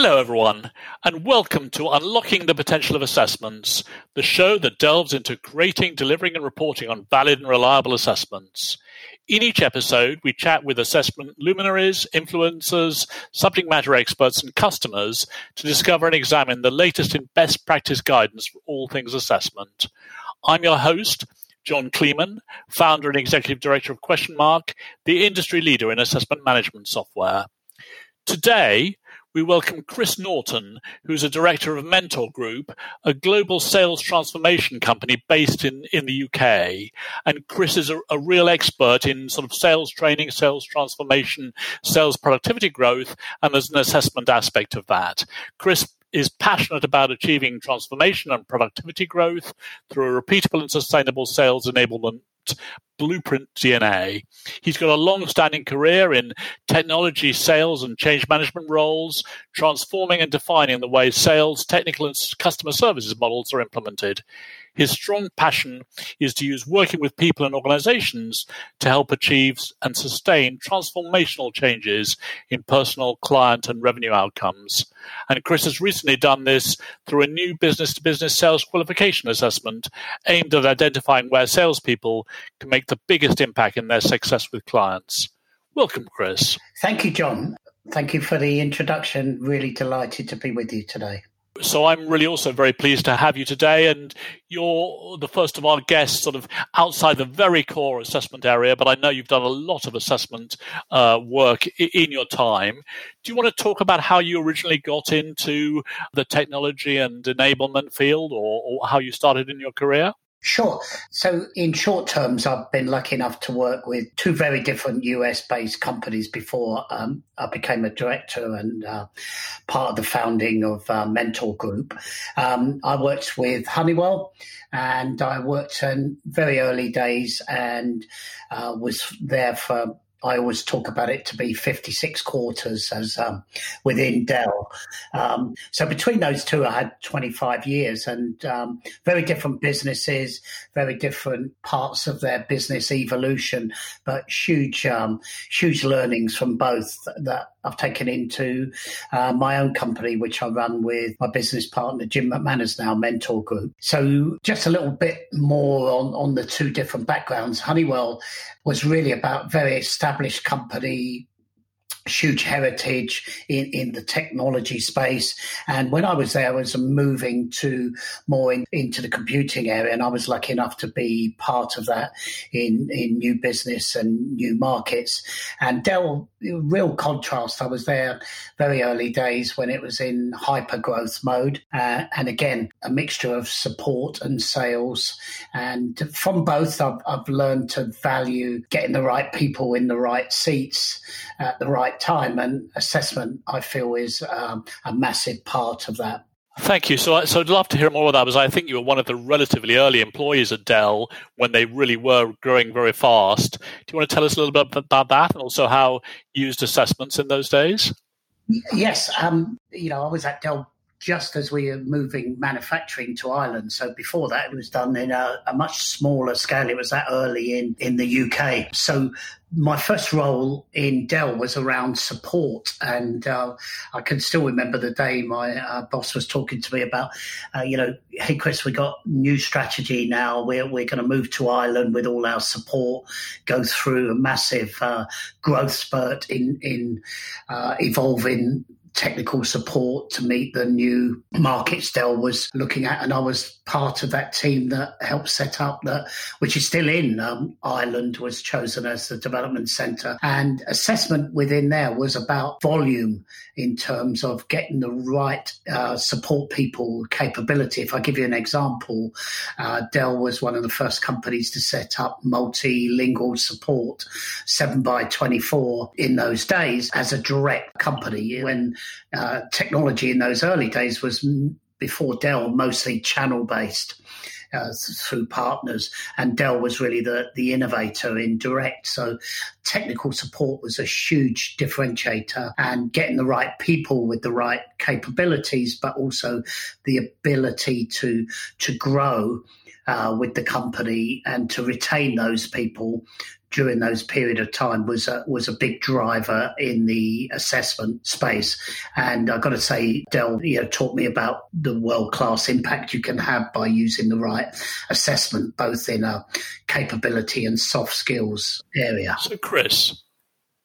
Hello, everyone, and welcome to Unlocking the Potential of Assessments, the show that delves into creating, delivering, and reporting on valid and reliable assessments. In each episode, we chat with assessment luminaries, influencers, subject matter experts, and customers to discover and examine the latest in best practice guidance for all things assessment. I'm your host, John Kleeman, founder and executive director of Questionmark, the industry leader in assessment management software. Today, we welcome Chris Norton, who's a director of Mentor Group, a global sales transformation company based in, in the UK. And Chris is a, a real expert in sort of sales training, sales transformation, sales productivity growth, and there's an assessment aspect of that. Chris is passionate about achieving transformation and productivity growth through a repeatable and sustainable sales enablement Blueprint DNA. He's got a long standing career in technology, sales, and change management roles, transforming and defining the way sales, technical, and customer services models are implemented. His strong passion is to use working with people and organizations to help achieve and sustain transformational changes in personal, client, and revenue outcomes. And Chris has recently done this through a new business to business sales qualification assessment aimed at identifying where salespeople can make the biggest impact in their success with clients. Welcome, Chris. Thank you, John. Thank you for the introduction. Really delighted to be with you today. So I'm really also very pleased to have you today, and you're the first of our guests, sort of outside the very core assessment area. But I know you've done a lot of assessment uh, work in your time. Do you want to talk about how you originally got into the technology and enablement field, or, or how you started in your career? Sure. So, in short terms, I've been lucky enough to work with two very different US based companies before um, I became a director and uh, part of the founding of uh, Mentor Group. Um, I worked with Honeywell and I worked in very early days and uh, was there for I always talk about it to be 56 quarters as um, within Dell. Um, so between those two, I had 25 years and um, very different businesses, very different parts of their business evolution, but huge, um, huge learnings from both that I've taken into uh, my own company, which I run with my business partner, Jim McManus, now Mentor Group. So just a little bit more on, on the two different backgrounds. Honeywell was really about very established company huge heritage in, in the technology space. And when I was there, I was moving to more in, into the computing area, and I was lucky enough to be part of that in, in new business and new markets. And Dell, real contrast. I was there very early days when it was in hyper growth mode, uh, and again a mixture of support and sales. And from both, I've, I've learned to value getting the right people in the right seats at the right time, and assessment, I feel, is um, a massive part of that. Thank you. So, so I'd love to hear more of that because I think you were one of the relatively early employees at Dell when they really were growing very fast. Do you want to tell us a little bit about that and also how you used assessments in those days? Yes. Um, you know, I was at Dell just as we were moving manufacturing to Ireland. So before that, it was done in a, a, much smaller scale. It was that early in, in the UK. So my first role in Dell was around support. And uh, I can still remember the day my uh, boss was talking to me about, uh, you know, hey, Chris, we got new strategy now. We're, we're going to move to Ireland with all our support, go through a massive uh, growth spurt in, in uh, evolving technical support to meet the new markets Dell was looking at. And I was part of that team that helped set up that, which is still in um, Ireland, was chosen as the development centre. And assessment within there was about volume in terms of getting the right uh, support people capability. If I give you an example, uh, Dell was one of the first companies to set up multilingual support, 7 by 24 in those days as a direct company when uh, technology in those early days was before Dell mostly channel based. Uh, through partners, and Dell was really the the innovator in direct. So technical support was a huge differentiator, and getting the right people with the right capabilities, but also the ability to to grow uh, with the company and to retain those people during those period of time was a, was a big driver in the assessment space. And I've got to say, Dell, you know, taught me about the world class impact you can have by using the right assessment, both in a capability and soft skills area. So, Chris,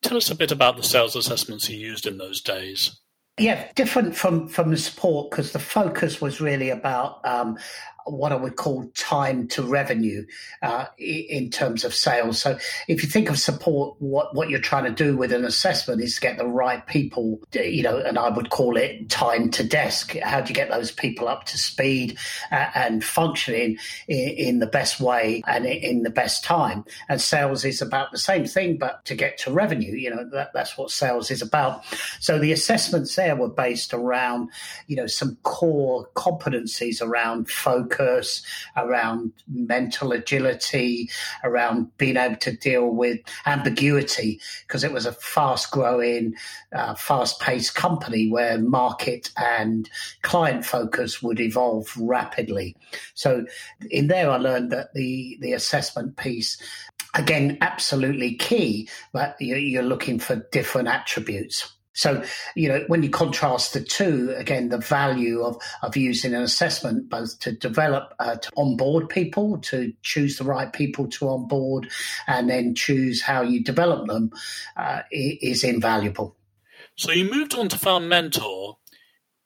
tell us a bit about the sales assessments you used in those days. Yeah, different from from the support because the focus was really about um, what I would call time to revenue uh, in terms of sales. So if you think of support, what, what you're trying to do with an assessment is to get the right people, you know, and I would call it time to desk. How do you get those people up to speed uh, and functioning in, in, the best way and in the best time? And sales is about the same thing, but to get to revenue, you know, that, that's what sales is about. So the assessments there were based around, you know, some core competencies around focus focus, around mental agility, around being able to deal with ambiguity, because it was a fast growing, uh, fast paced company where market and client focus would evolve rapidly. So in there, I learned that the, the assessment piece again absolutely key but you're looking for different attributes so, you know, when you contrast the two, again, the value of, of using an assessment both to develop, uh, to onboard people, to choose the right people to onboard, and then choose how you develop them uh, is invaluable. So, you moved on to Found Mentor.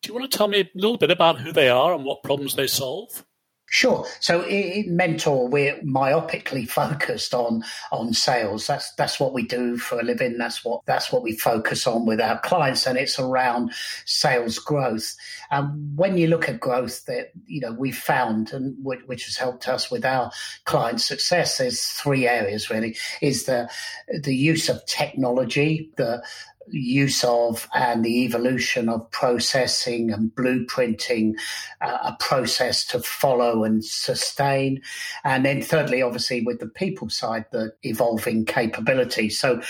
Do you want to tell me a little bit about who they are and what problems they solve? Sure. So in Mentor, we're myopically focused on on sales. That's that's what we do for a living. That's what that's what we focus on with our clients, and it's around sales growth. And when you look at growth, that you know we found, and which has helped us with our client success, there's three areas really: is the the use of technology, the use of and the evolution of processing and blueprinting uh, a process to follow and sustain. And then, thirdly, obviously, with the people side, the evolving capability. So,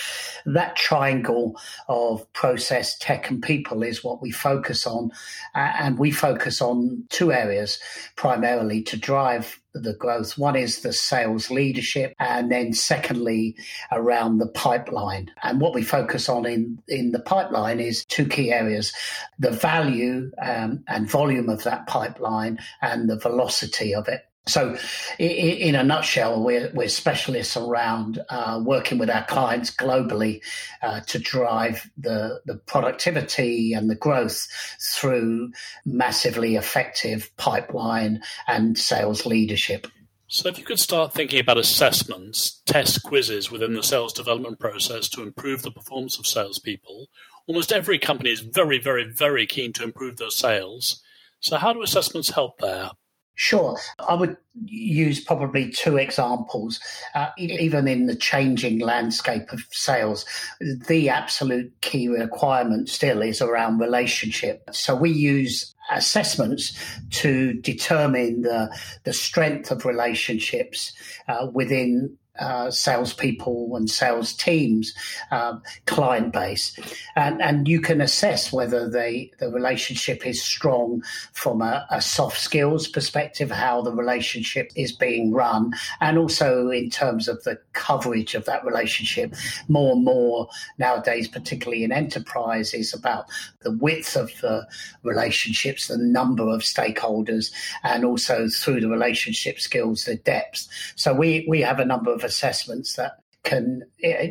that triangle of process, tech, and people is what we focus on. Uh, and we focus on two areas primarily to drive the growth. One is the sales leadership, and then secondly, around the pipeline. And what we focus on in, in the pipeline is two key areas the value um, and volume of that pipeline and the velocity of it. So, in a nutshell, we're, we're specialists around uh, working with our clients globally uh, to drive the, the productivity and the growth through massively effective pipeline and sales leadership. So, if you could start thinking about assessments, test quizzes within the sales development process to improve the performance of salespeople, almost every company is very, very, very keen to improve their sales. So, how do assessments help there? Sure. I would use probably two examples. Uh, even in the changing landscape of sales, the absolute key requirement still is around relationship. So we use assessments to determine the, the strength of relationships uh, within uh, salespeople and sales teams, um, client base, and and you can assess whether the the relationship is strong from a, a, soft skills perspective, how the relationship is being run, and also in terms of the coverage of that relationship. More and more nowadays, particularly in enterprise, is about the width of the relationships, the number of stakeholders, and also through the relationship skills, the depth. So we we have a number of assessments that can,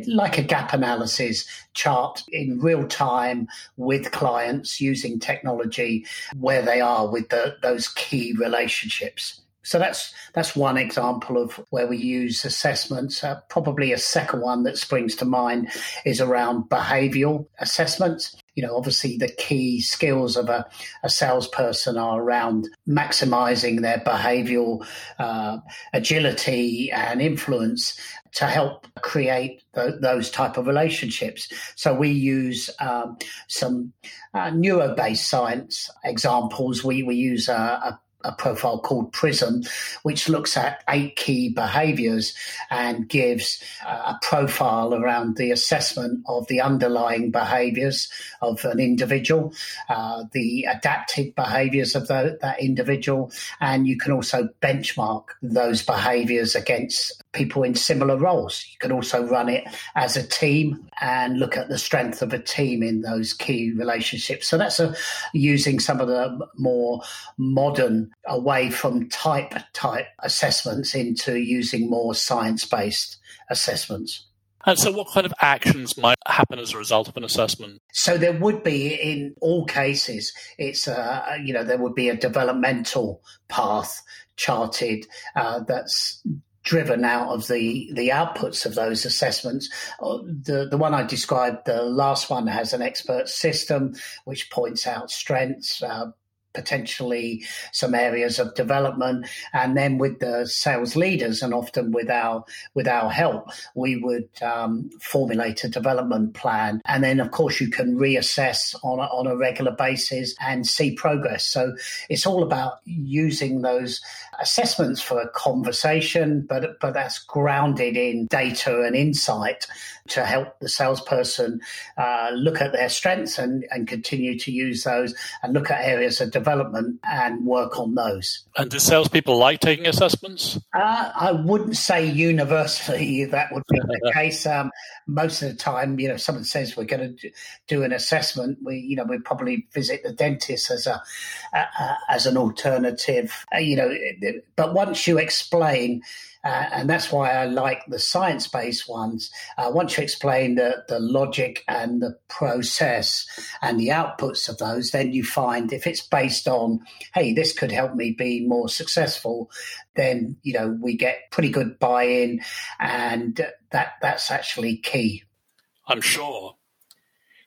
like a gap analysis, chart in real time with clients using technology where they are with the, those key relationships. So that's that's one example of where we use assessments. Uh, probably a second one that springs to mind is around behavioural assessments you know, obviously the key skills of a, a salesperson are around maximizing their behavioral uh, agility and influence to help create th- those type of relationships. So we use um, some uh, neuro-based science examples. We we use a, a a profile called Prism, which looks at eight key behaviors and gives a profile around the assessment of the underlying behaviors of an individual, uh, the adaptive behaviors of the, that individual, and you can also benchmark those behaviors against people in similar roles. You can also run it as a team and look at the strength of a team in those key relationships. So that's a, using some of the more modern away from type type assessments into using more science based assessments. And so, what kind of actions might happen as a result of an assessment? So, there would be, in all cases, it's uh, you know there would be a developmental path charted uh, that's driven out of the the outputs of those assessments. Uh, the the one I described, the last one has an expert system which points out strengths, uh, potentially some areas of development. And then with the sales leaders, and often with our with our help, we would um, formulate a development plan. And then, of course, you can reassess on a, on a regular basis and see progress. So it's all about using those assessments for a conversation, but but that's grounded in data and insight to help the salesperson uh, look at their strengths and, and continue to use those and look at areas of development and work on those. And do salespeople like taking assessments? Uh, I wouldn't say universally that would be the case. Um, most of the time, you know, someone says we're going to do an assessment, we, you know, we probably visit the dentist as a, as an alternative. Uh, you know, but once you explain uh, and that's why I like the science based ones. Uh, once you explain the, the logic and the process and the outputs of those, then you find if it's based on, hey, this could help me be more successful, then, you know, we get pretty good buy in. And that that's actually key. I'm sure.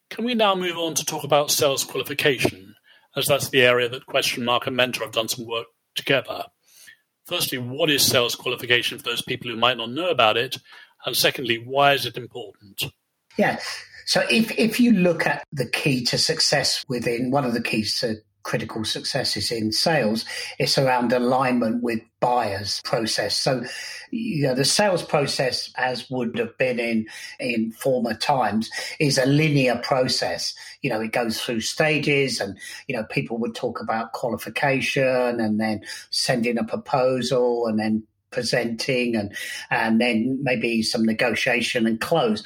Can we now move on to talk about sales qualification, as that's the area that Questionmark and Mentor have done some work together? Firstly, what is sales qualification for those people who might not know about it? And secondly, why is it important? Yeah. So if, if you look at the key to success within one of the keys to critical successes in sales, it's around alignment with buyers process. So, you know, the sales process, as would have been in in former times, is a linear process. You know, it goes through stages, and you know, people would talk about qualification, and then sending a proposal, and then presenting, and and then maybe some negotiation and close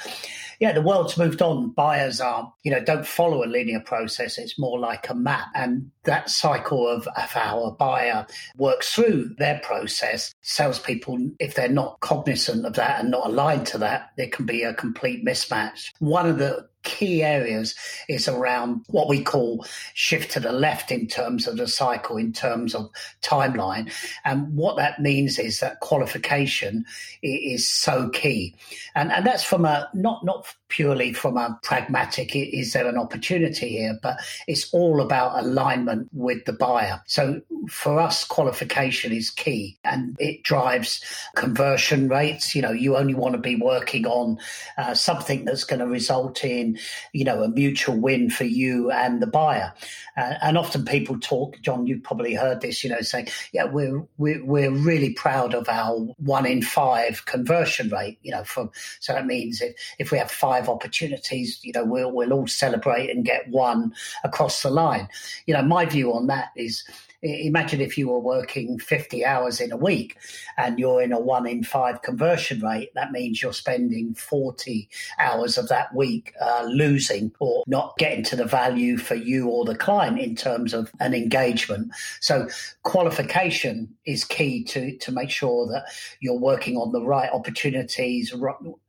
yeah, the world's moved on. Buyers are, you know, don't follow a linear process. It's more like a map. And that cycle of, of how a buyer works through their process, salespeople, if they're not cognizant of that and not aligned to that, there can be a complete mismatch. One of the key areas is around what we call shift to the left in terms of the cycle, in terms of timeline. And what that means is that qualification is so key. And, and that's from a, not, not purely from a pragmatic, is there an opportunity here? But it's all about alignment with the buyer. So for us, qualification is key and it drives conversion rates. You know, you only want to be working on uh, something that's going to result in, you know, a mutual win for you and the buyer. Uh, and often people talk, John, you've probably heard this, you know, saying, yeah, we're, we're, we're really proud of our one in five conversion rate, you know, from, so that means if, if we have five opportunities, you know, we'll, we'll all celebrate and get one across the line. You know, my view on that is imagine if you were working 50 hours in a week and you're in a one in five conversion rate, that means you're spending 40 hours of that week uh, losing or not getting to the value for you or the client in terms of an engagement. So qualification is key to, to make sure that you're working on the right opportunities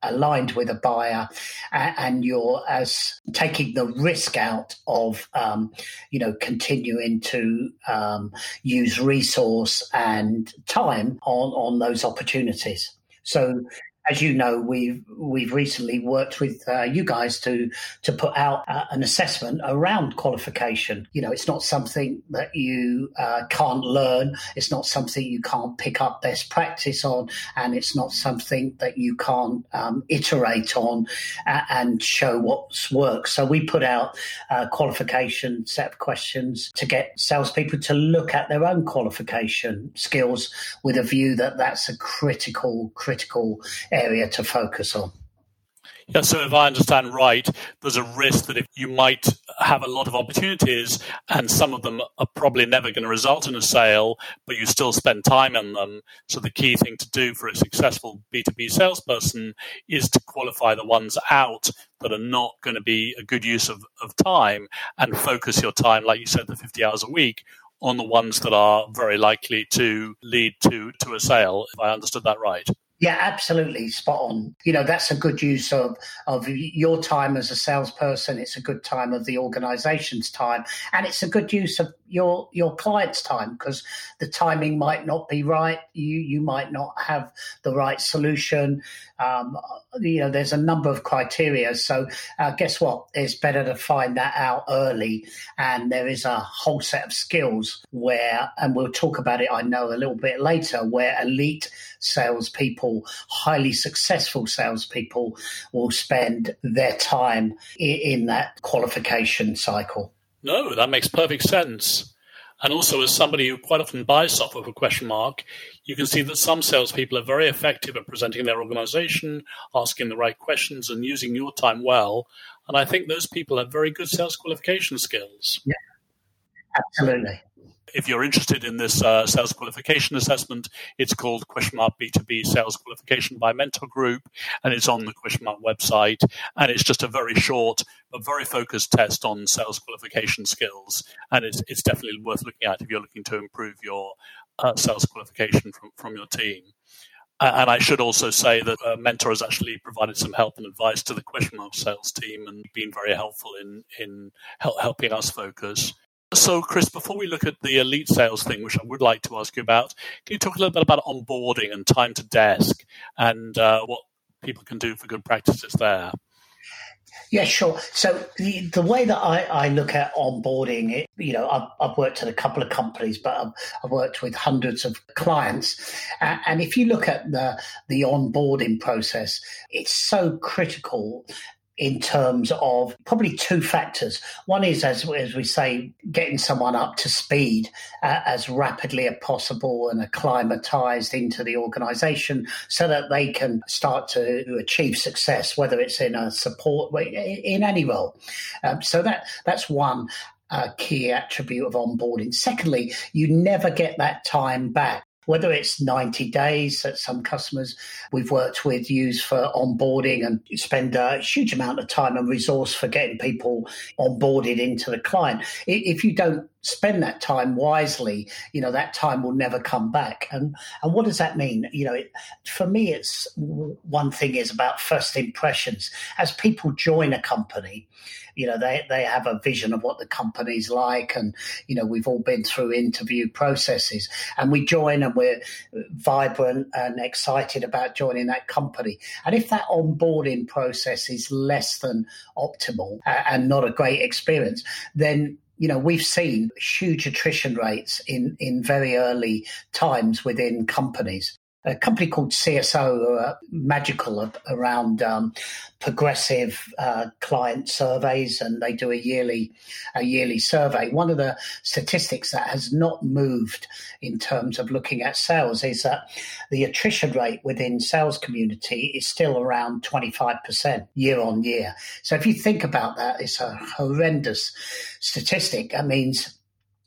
aligned with a buyer and you're as taking the risk out of, um, you know, continuing to um, um, use resource and time on, on those opportunities. So as you know, we've we've recently worked with uh, you guys to to put out uh, an assessment around qualification. You know, it's not something that you uh, can't learn. It's not something you can't pick up best practice on, and it's not something that you can't um, iterate on and show what's works. So we put out a qualification set of questions to get salespeople to look at their own qualification skills with a view that that's a critical critical area to focus on. Yeah, so if I understand right, there's a risk that if you might have a lot of opportunities, and some of them are probably never going to result in a sale, but you still spend time on them. So the key thing to do for a successful B2B salesperson is to qualify the ones out that are not going to be a good use of, of time and focus your time, like you said, the 50 hours a week on the ones that are very likely to lead to, to a sale, if I understood that right. Yeah, absolutely spot on. You know, that's a good use of of your time as a salesperson. It's a good time of the organization's time, and it's a good use of your your client's time because the timing might not be right. You you might not have the right solution. Um, you know, there's a number of criteria. So, uh, guess what? It's better to find that out early, and there is a whole set of skills where, and we'll talk about it. I know a little bit later, where elite salespeople, highly successful salespeople, will spend their time in, in that qualification cycle. No, that makes perfect sense. And also, as somebody who quite often buys software for Questionmark, you can see that some salespeople are very effective at presenting their organization, asking the right questions, and using your time well. And I think those people have very good sales qualification skills. Yeah, absolutely if you're interested in this uh, sales qualification assessment, it's called Questionmark B2B Sales Qualification by Mentor Group, and it's on the Questionmark website. And it's just a very short but very focused test on sales qualification skills, and it's it's definitely worth looking at if you're looking to improve your uh, sales qualification from from your team. And I should also say that uh, Mentor has actually provided some help and advice to the Questionmark sales team and been very helpful in in help, helping us focus. So, Chris, before we look at the elite sales thing, which I would like to ask you about, can you talk a little bit about onboarding and time to desk and uh, what people can do for good practices there? Yeah, sure. So the, the way that I, I look at onboarding, it, you know, I've, I've, worked at a couple of companies, but I've, I've worked with hundreds of clients. Uh, and if you look at the the onboarding process, it's so critical in terms of probably two factors. One is, as, as we say, getting someone up to speed uh, as rapidly as possible and acclimatized into the organization so that they can start to achieve success, whether it's in a support, in any role. Um, so that that's one. Uh, key attribute of onboarding. Secondly, you never get that time back whether it's 90 days that some customers we've worked with use for onboarding and spend a huge amount of time and resource for getting people onboarded into the client. If you don't spend that time wisely, you know, that time will never come back. And and what does that mean? You know, it, for me, it's one thing is about first impressions. As people join a company, you know, they, they have a vision of what the company's like. And, you know, we've all been through interview processes and we join and we're vibrant and excited about joining that company. And if that onboarding process is less than optimal and not a great experience, then you know, we've seen huge attrition rates in, in very early times within companies a company called CSO, uh, magical around um, progressive uh, client surveys, and they do a yearly a yearly survey. One of the statistics that has not moved in terms of looking at sales is that the attrition rate within sales community is still around twenty five percent year on year. So if you think about that, it's a horrendous statistic. That means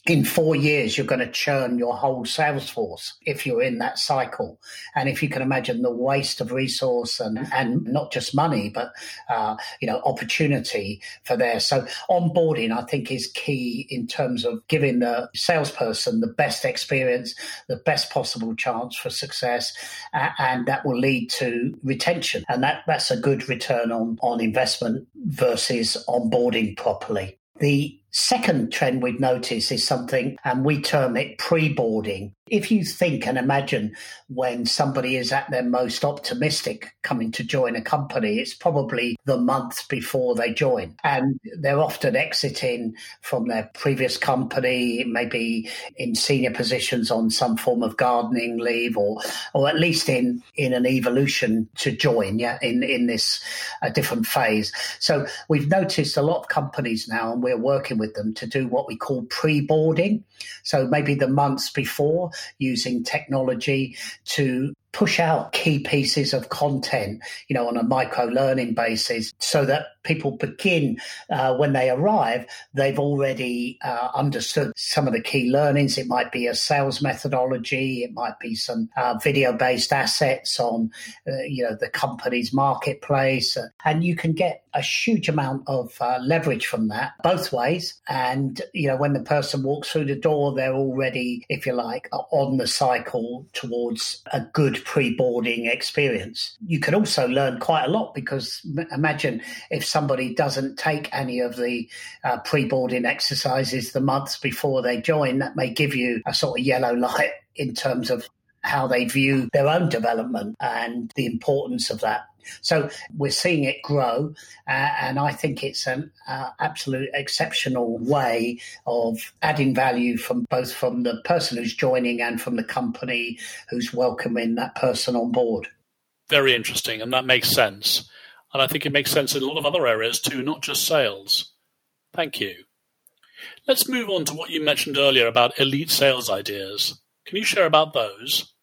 in four years, you're going to churn your whole sales force if you're in that cycle. And if you can imagine the waste of resource and, and not just money, but, uh, you know, opportunity for there. So onboarding, I think, is key in terms of giving the salesperson the best experience, the best possible chance for success. Uh, and that will lead to retention. And that, that's a good return on, on investment versus onboarding properly. The second trend we've noticed is something, and we term it pre boarding. If you think and imagine when somebody is at their most optimistic coming to join a company, it's probably the month before they join. And they're often exiting from their previous company, maybe in senior positions on some form of gardening leave or or at least in in an evolution to join, yeah, in, in this a different phase. So we've noticed a lot of companies now, and we're working with them to do what we call pre-boarding. So maybe the months before using technology to push out key pieces of content, you know, on a micro learning basis so that people begin uh, when they arrive, they've already uh, understood some of the key learnings. It might be a sales methodology, it might be some uh, video based assets on, uh, you know, the company's marketplace. Uh, and you can get a huge amount of uh, leverage from that both ways. And, you know, when the person walks through the door, they're already, if you like, on the cycle towards a good pre boarding experience. You can also learn quite a lot because imagine if somebody doesn't take any of the uh, pre boarding exercises the months before they join, that may give you a sort of yellow light in terms of how they view their own development and the importance of that. So we're seeing it grow, uh, and I think it's an uh, absolute exceptional way of adding value from both from the person who's joining and from the company who's welcoming that person on board. Very interesting, and that makes sense. And I think it makes sense in a lot of other areas too, not just sales. Thank you. Let's move on to what you mentioned earlier about elite sales ideas. Can you share about those?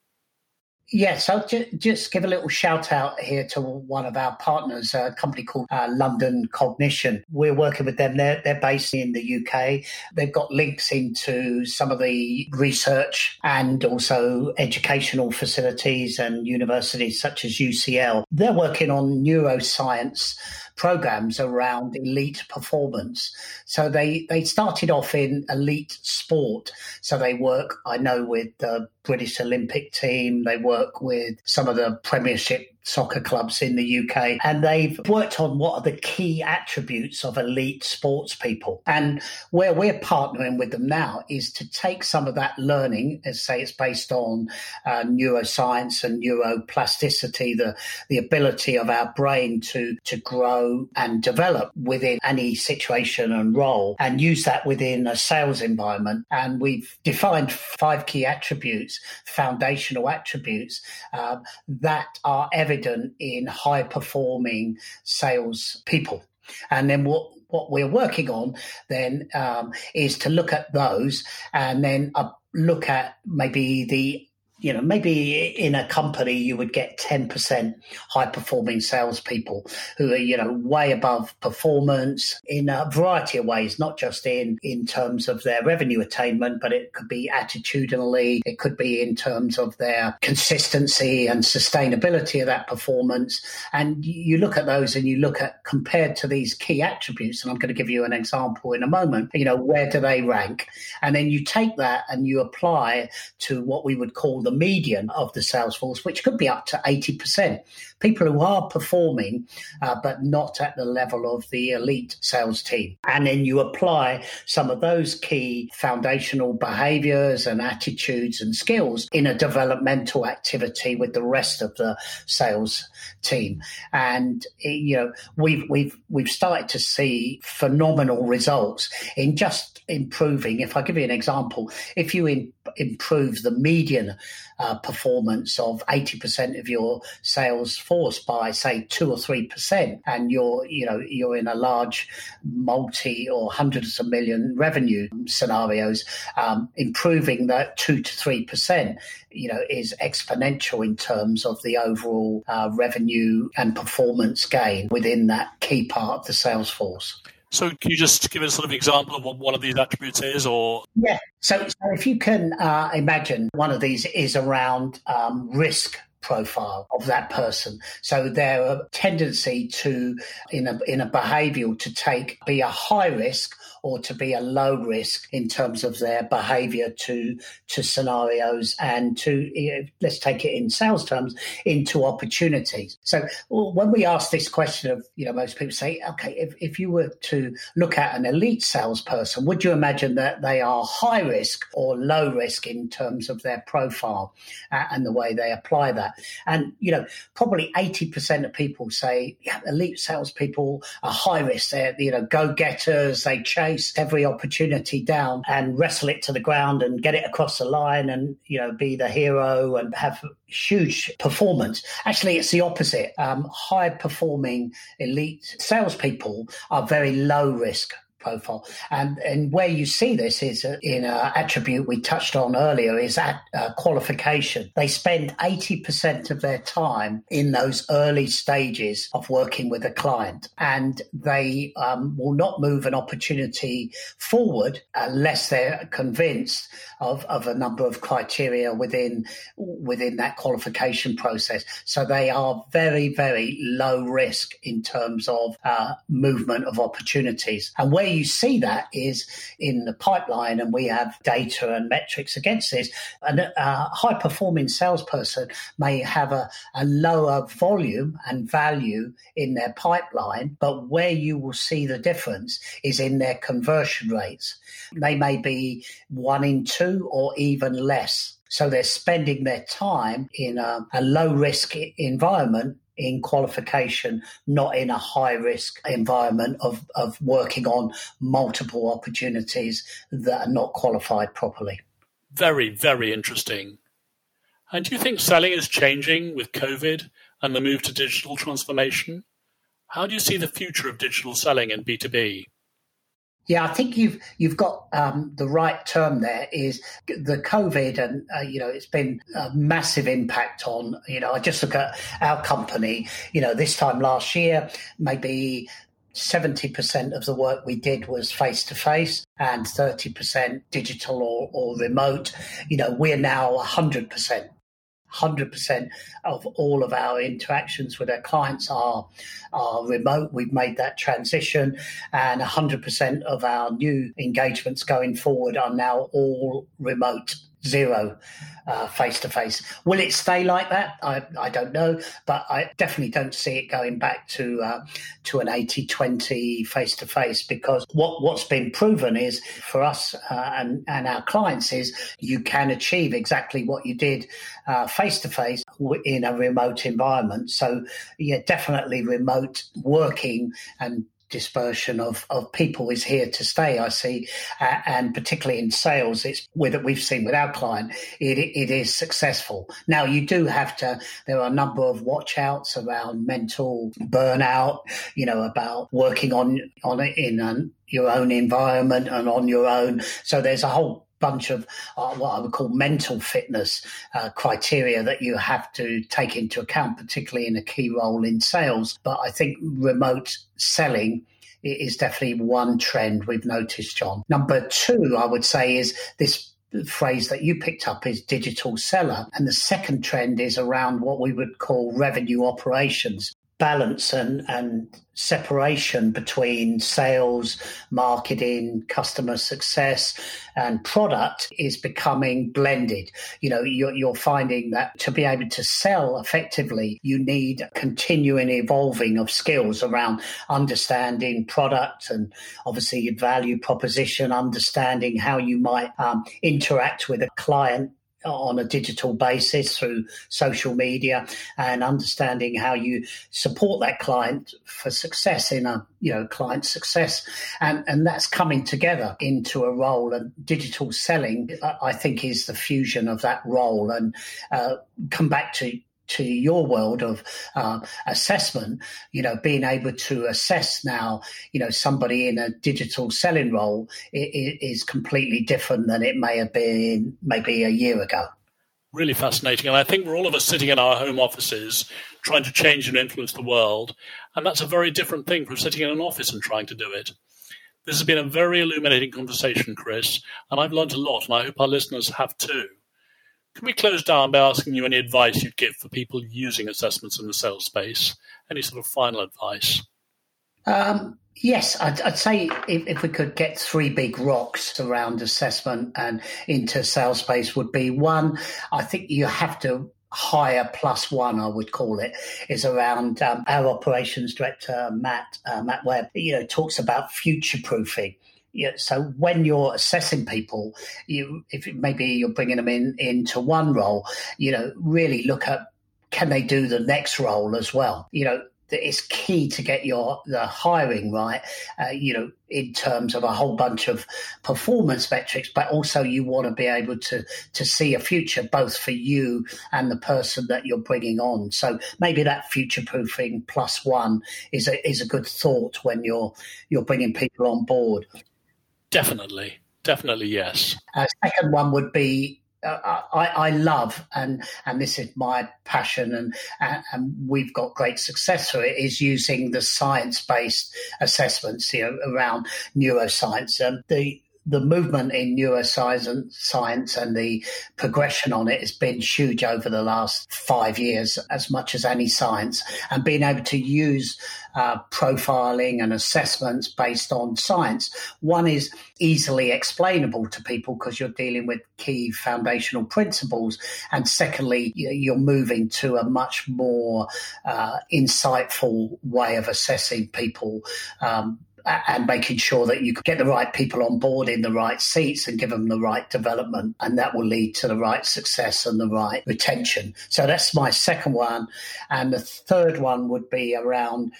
Yes, I'll ju- just give a little shout out here to one of our partners, a company called uh, London Cognition. We're working with them. They're, they're based in the UK. They've got links into some of the research and also educational facilities and universities such as UCL. They're working on neuroscience programs around elite performance. So they, they started off in elite sport. So they work, I know, with the British Olympic team. They work with some of the Premiership soccer clubs in the UK, and they've worked on what are the key attributes of elite sports people. And where we're partnering with them now is to take some of that learning, as say it's based on uh, neuroscience and neuroplasticity, the the ability of our brain to to grow and develop within any situation and role, and use that within a sales environment. And we've defined five key attributes, foundational attributes uh, that are evident evident in high performing sales people. And then what what we're working on then um, is to look at those and then uh, look at maybe the you know, maybe in a company you would get 10% high performing salespeople who are, you know, way above performance in a variety of ways, not just in, in terms of their revenue attainment, but it could be attitudinally, it could be in terms of their consistency and sustainability of that performance. And you look at those and you look at compared to these key attributes, and I'm going to give you an example in a moment, you know, where do they rank? And then you take that and you apply to what we would call the median of the sales force, which could be up to 80%. People who are performing, uh, but not at the level of the elite sales team. And then you apply some of those key foundational behaviors and attitudes and skills in a developmental activity with the rest of the sales team. And, you know, we've, we've, we've started to see phenomenal results in just improving. If I give you an example, if you in, improve the median uh, performance of 80% of your sales force by say two or three percent and you're you know you're in a large multi or hundreds of million revenue scenarios um, improving that two to three percent you know is exponential in terms of the overall uh, revenue and performance gain within that key part of the sales force so, can you just give us sort of example of what one of these attributes is, or yeah? So, so if you can uh, imagine, one of these is around um, risk profile of that person. So their tendency to, in a in a behavioural, to take be a high risk or to be a low risk in terms of their behavior to to scenarios and to let's take it in sales terms into opportunities. So when we ask this question of you know most people say okay if, if you were to look at an elite salesperson would you imagine that they are high risk or low risk in terms of their profile uh, and the way they apply that? And you know probably 80% of people say yeah elite salespeople are high risk. They're you know go getters they chase chase every opportunity down and wrestle it to the ground and get it across the line and, you know, be the hero and have huge performance. Actually, it's the opposite. Um, high performing elite salespeople are very low risk profile. And and where you see this is in an attribute we touched on earlier is at uh, qualification. They spend 80% of their time in those early stages of working with a client and they um, will not move an opportunity forward unless they're convinced of, of a number of criteria within within that qualification process. So they are very, very low risk in terms of uh, movement of opportunities. And where you see that is in the pipeline, and we have data and metrics against this. And uh, a high performing salesperson may have a, a lower volume and value in their pipeline, but where you will see the difference is in their conversion rates. They may be one in two or even less. So they're spending their time in a, a low risk environment in qualification, not in a high risk environment of, of working on multiple opportunities that are not qualified properly. Very, very interesting. And do you think selling is changing with COVID and the move to digital transformation? How do you see the future of digital selling in B2B? Yeah, I think you've you've got um, the right term. There is the COVID, and uh, you know it's been a massive impact on. You know, I just look at our company. You know, this time last year, maybe 70% of the work we did was face to face and 30% digital or, or remote. You know, we're now 100% 100% of all of our interactions with our clients are, are remote. We've made that transition, and 100% of our new engagements going forward are now all remote zero face to face. Will it stay like that? I, I don't know, but I definitely don't see it going back to uh, to an 80-20 face to face because what what's been proven is for us uh, and and our clients is you can achieve exactly what you did face to face in a remote environment. So yeah, definitely remote working and dispersion of, of people is here to stay. I see, uh, and particularly in sales, it's with it we've seen with our client, it, it is successful. Now you do have to. There are a number of watch outs around mental burnout. You know about working on on it in an, your own environment and on your own. So there's a whole bunch of uh, what I would call mental fitness uh, criteria that you have to take into account, particularly in a key role in sales. But I think remote selling is definitely one trend we've noticed, John. Number two, I would say, is this phrase that you picked up is digital seller. And the second trend is around what we would call revenue operations balance and, and separation between sales, marketing, customer success, and product is becoming blended. You know, you're, you're, finding that to be able to sell effectively, you need continuing evolving of skills around understanding product and obviously your value proposition, understanding how you might um, interact with a client on a digital basis through social media and understanding how you support that client for success in a you know client success. And and that's coming together into a role and digital selling i think is the fusion of that role. And uh, come back to to your world of uh, assessment, you know, being able to assess now, you know, somebody in a digital selling role is completely different than it may have been maybe a year ago. Really fascinating. And I think we're all of us sitting in our home offices trying to change and influence the world. And that's a very different thing from sitting in an office and trying to do it. This has been a very illuminating conversation, Chris, and I've learned a lot, and I hope our listeners have too. Can we close down by asking you any advice you'd give for people using assessments in the sales space? Any sort of final advice? Um, yes, I'd, I'd say if, if, we could get three big rocks around assessment and into sales space would be one, I think you have to hire plus one, I would call it, is around um, our operations director, Matt, uh, Matt Webb, you know, talks about future proofing. Yeah, so when you're assessing people, you if maybe you're bringing them in into one role, you know, really look at can they do the next role as well? You know, it's key to get your the hiring right. Uh, you know, in terms of a whole bunch of performance metrics, but also you want to be able to to see a future both for you and the person that you're bringing on. So maybe that future proofing plus one is a is a good thought when you're you're bringing people on board. Definitely, definitely, yes. Uh, second one would be uh, I, I, love and and this is my passion and and we've got great success for it is using the science based assessments you know around neuroscience and the the movement in neuroscience science and the progression on it has been huge over the last five years, as much as any science. And being able to use uh, profiling and assessments based on science. One is easily explainable to people because you're dealing with key foundational principles. And secondly, you're moving to a much more uh, insightful way of assessing people. Um, and making sure that you get the right people on board in the right seats and give them the right development. And that will lead to the right success and the right retention. So that's my second one. And the third one would be around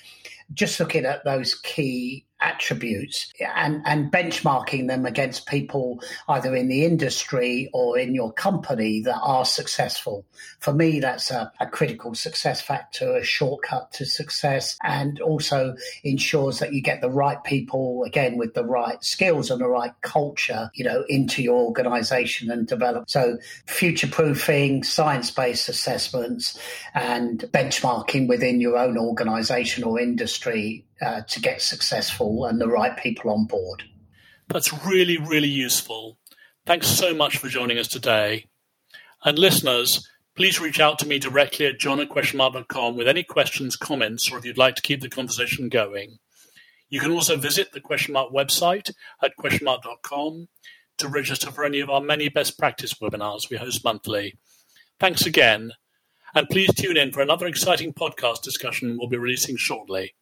just looking at those key attributes and, and benchmarking them against people either in the industry or in your company that are successful. For me, that's a, a critical success factor, a shortcut to success, and also ensures that you get the right people, again, with the right skills and the right culture, you know, into your organization and develop. So future proofing, science based assessments, and benchmarking within your own organization or industry uh, to get successful and the right people on board. That's really, really useful. Thanks so much for joining us today. And listeners, please reach out to me directly at john at questionmark.com with any questions, comments, or if you'd like to keep the conversation going. You can also visit the Questionmark website at questionmark.com to register for any of our many best practice webinars we host monthly. Thanks again, and please tune in for another exciting podcast discussion we'll be releasing shortly.